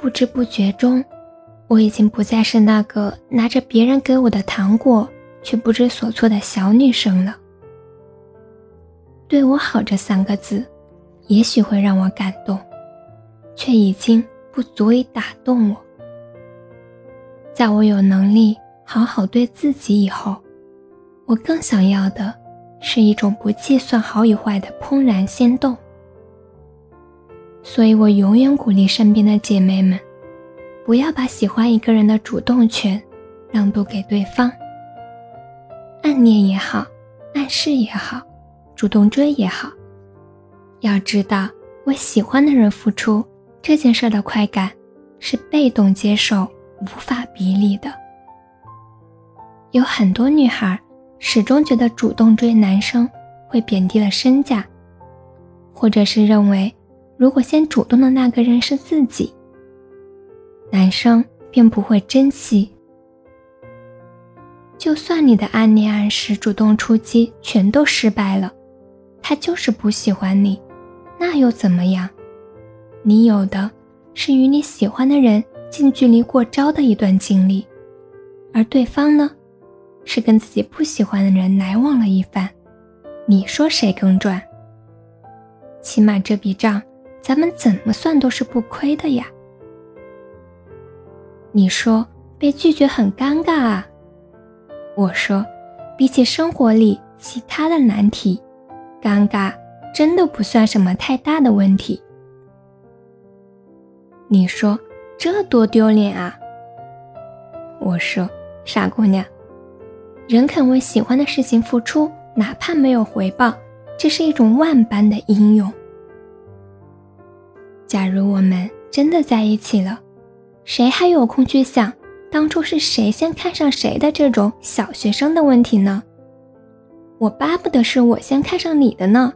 不知不觉中，我已经不再是那个拿着别人给我的糖果却不知所措的小女生了。对我好这三个字，也许会让我感动，却已经不足以打动我。在我有能力好好对自己以后，我更想要的是一种不计算好与坏的怦然心动。所以我永远鼓励身边的姐妹们，不要把喜欢一个人的主动权让渡给对方。暗恋也好，暗示也好，主动追也好，要知道为喜欢的人付出这件事的快感，是被动接受无法比拟的。有很多女孩始终觉得主动追男生会贬低了身价，或者是认为。如果先主动的那个人是自己，男生便不会珍惜。就算你的暗恋暗示、主动出击全都失败了，他就是不喜欢你，那又怎么样？你有的是与你喜欢的人近距离过招的一段经历，而对方呢，是跟自己不喜欢的人来往了一番。你说谁更赚？起码这笔账。咱们怎么算都是不亏的呀。你说被拒绝很尴尬啊，我说，比起生活里其他的难题，尴尬真的不算什么太大的问题。你说这多丢脸啊！我说，傻姑娘，人肯为喜欢的事情付出，哪怕没有回报，这是一种万般的英勇。真的在一起了，谁还有空去想当初是谁先看上谁的这种小学生的问题呢？我巴不得是我先看上你的呢。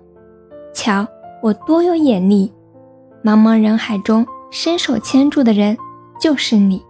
瞧我多有眼力，茫茫人海中伸手牵住的人就是你。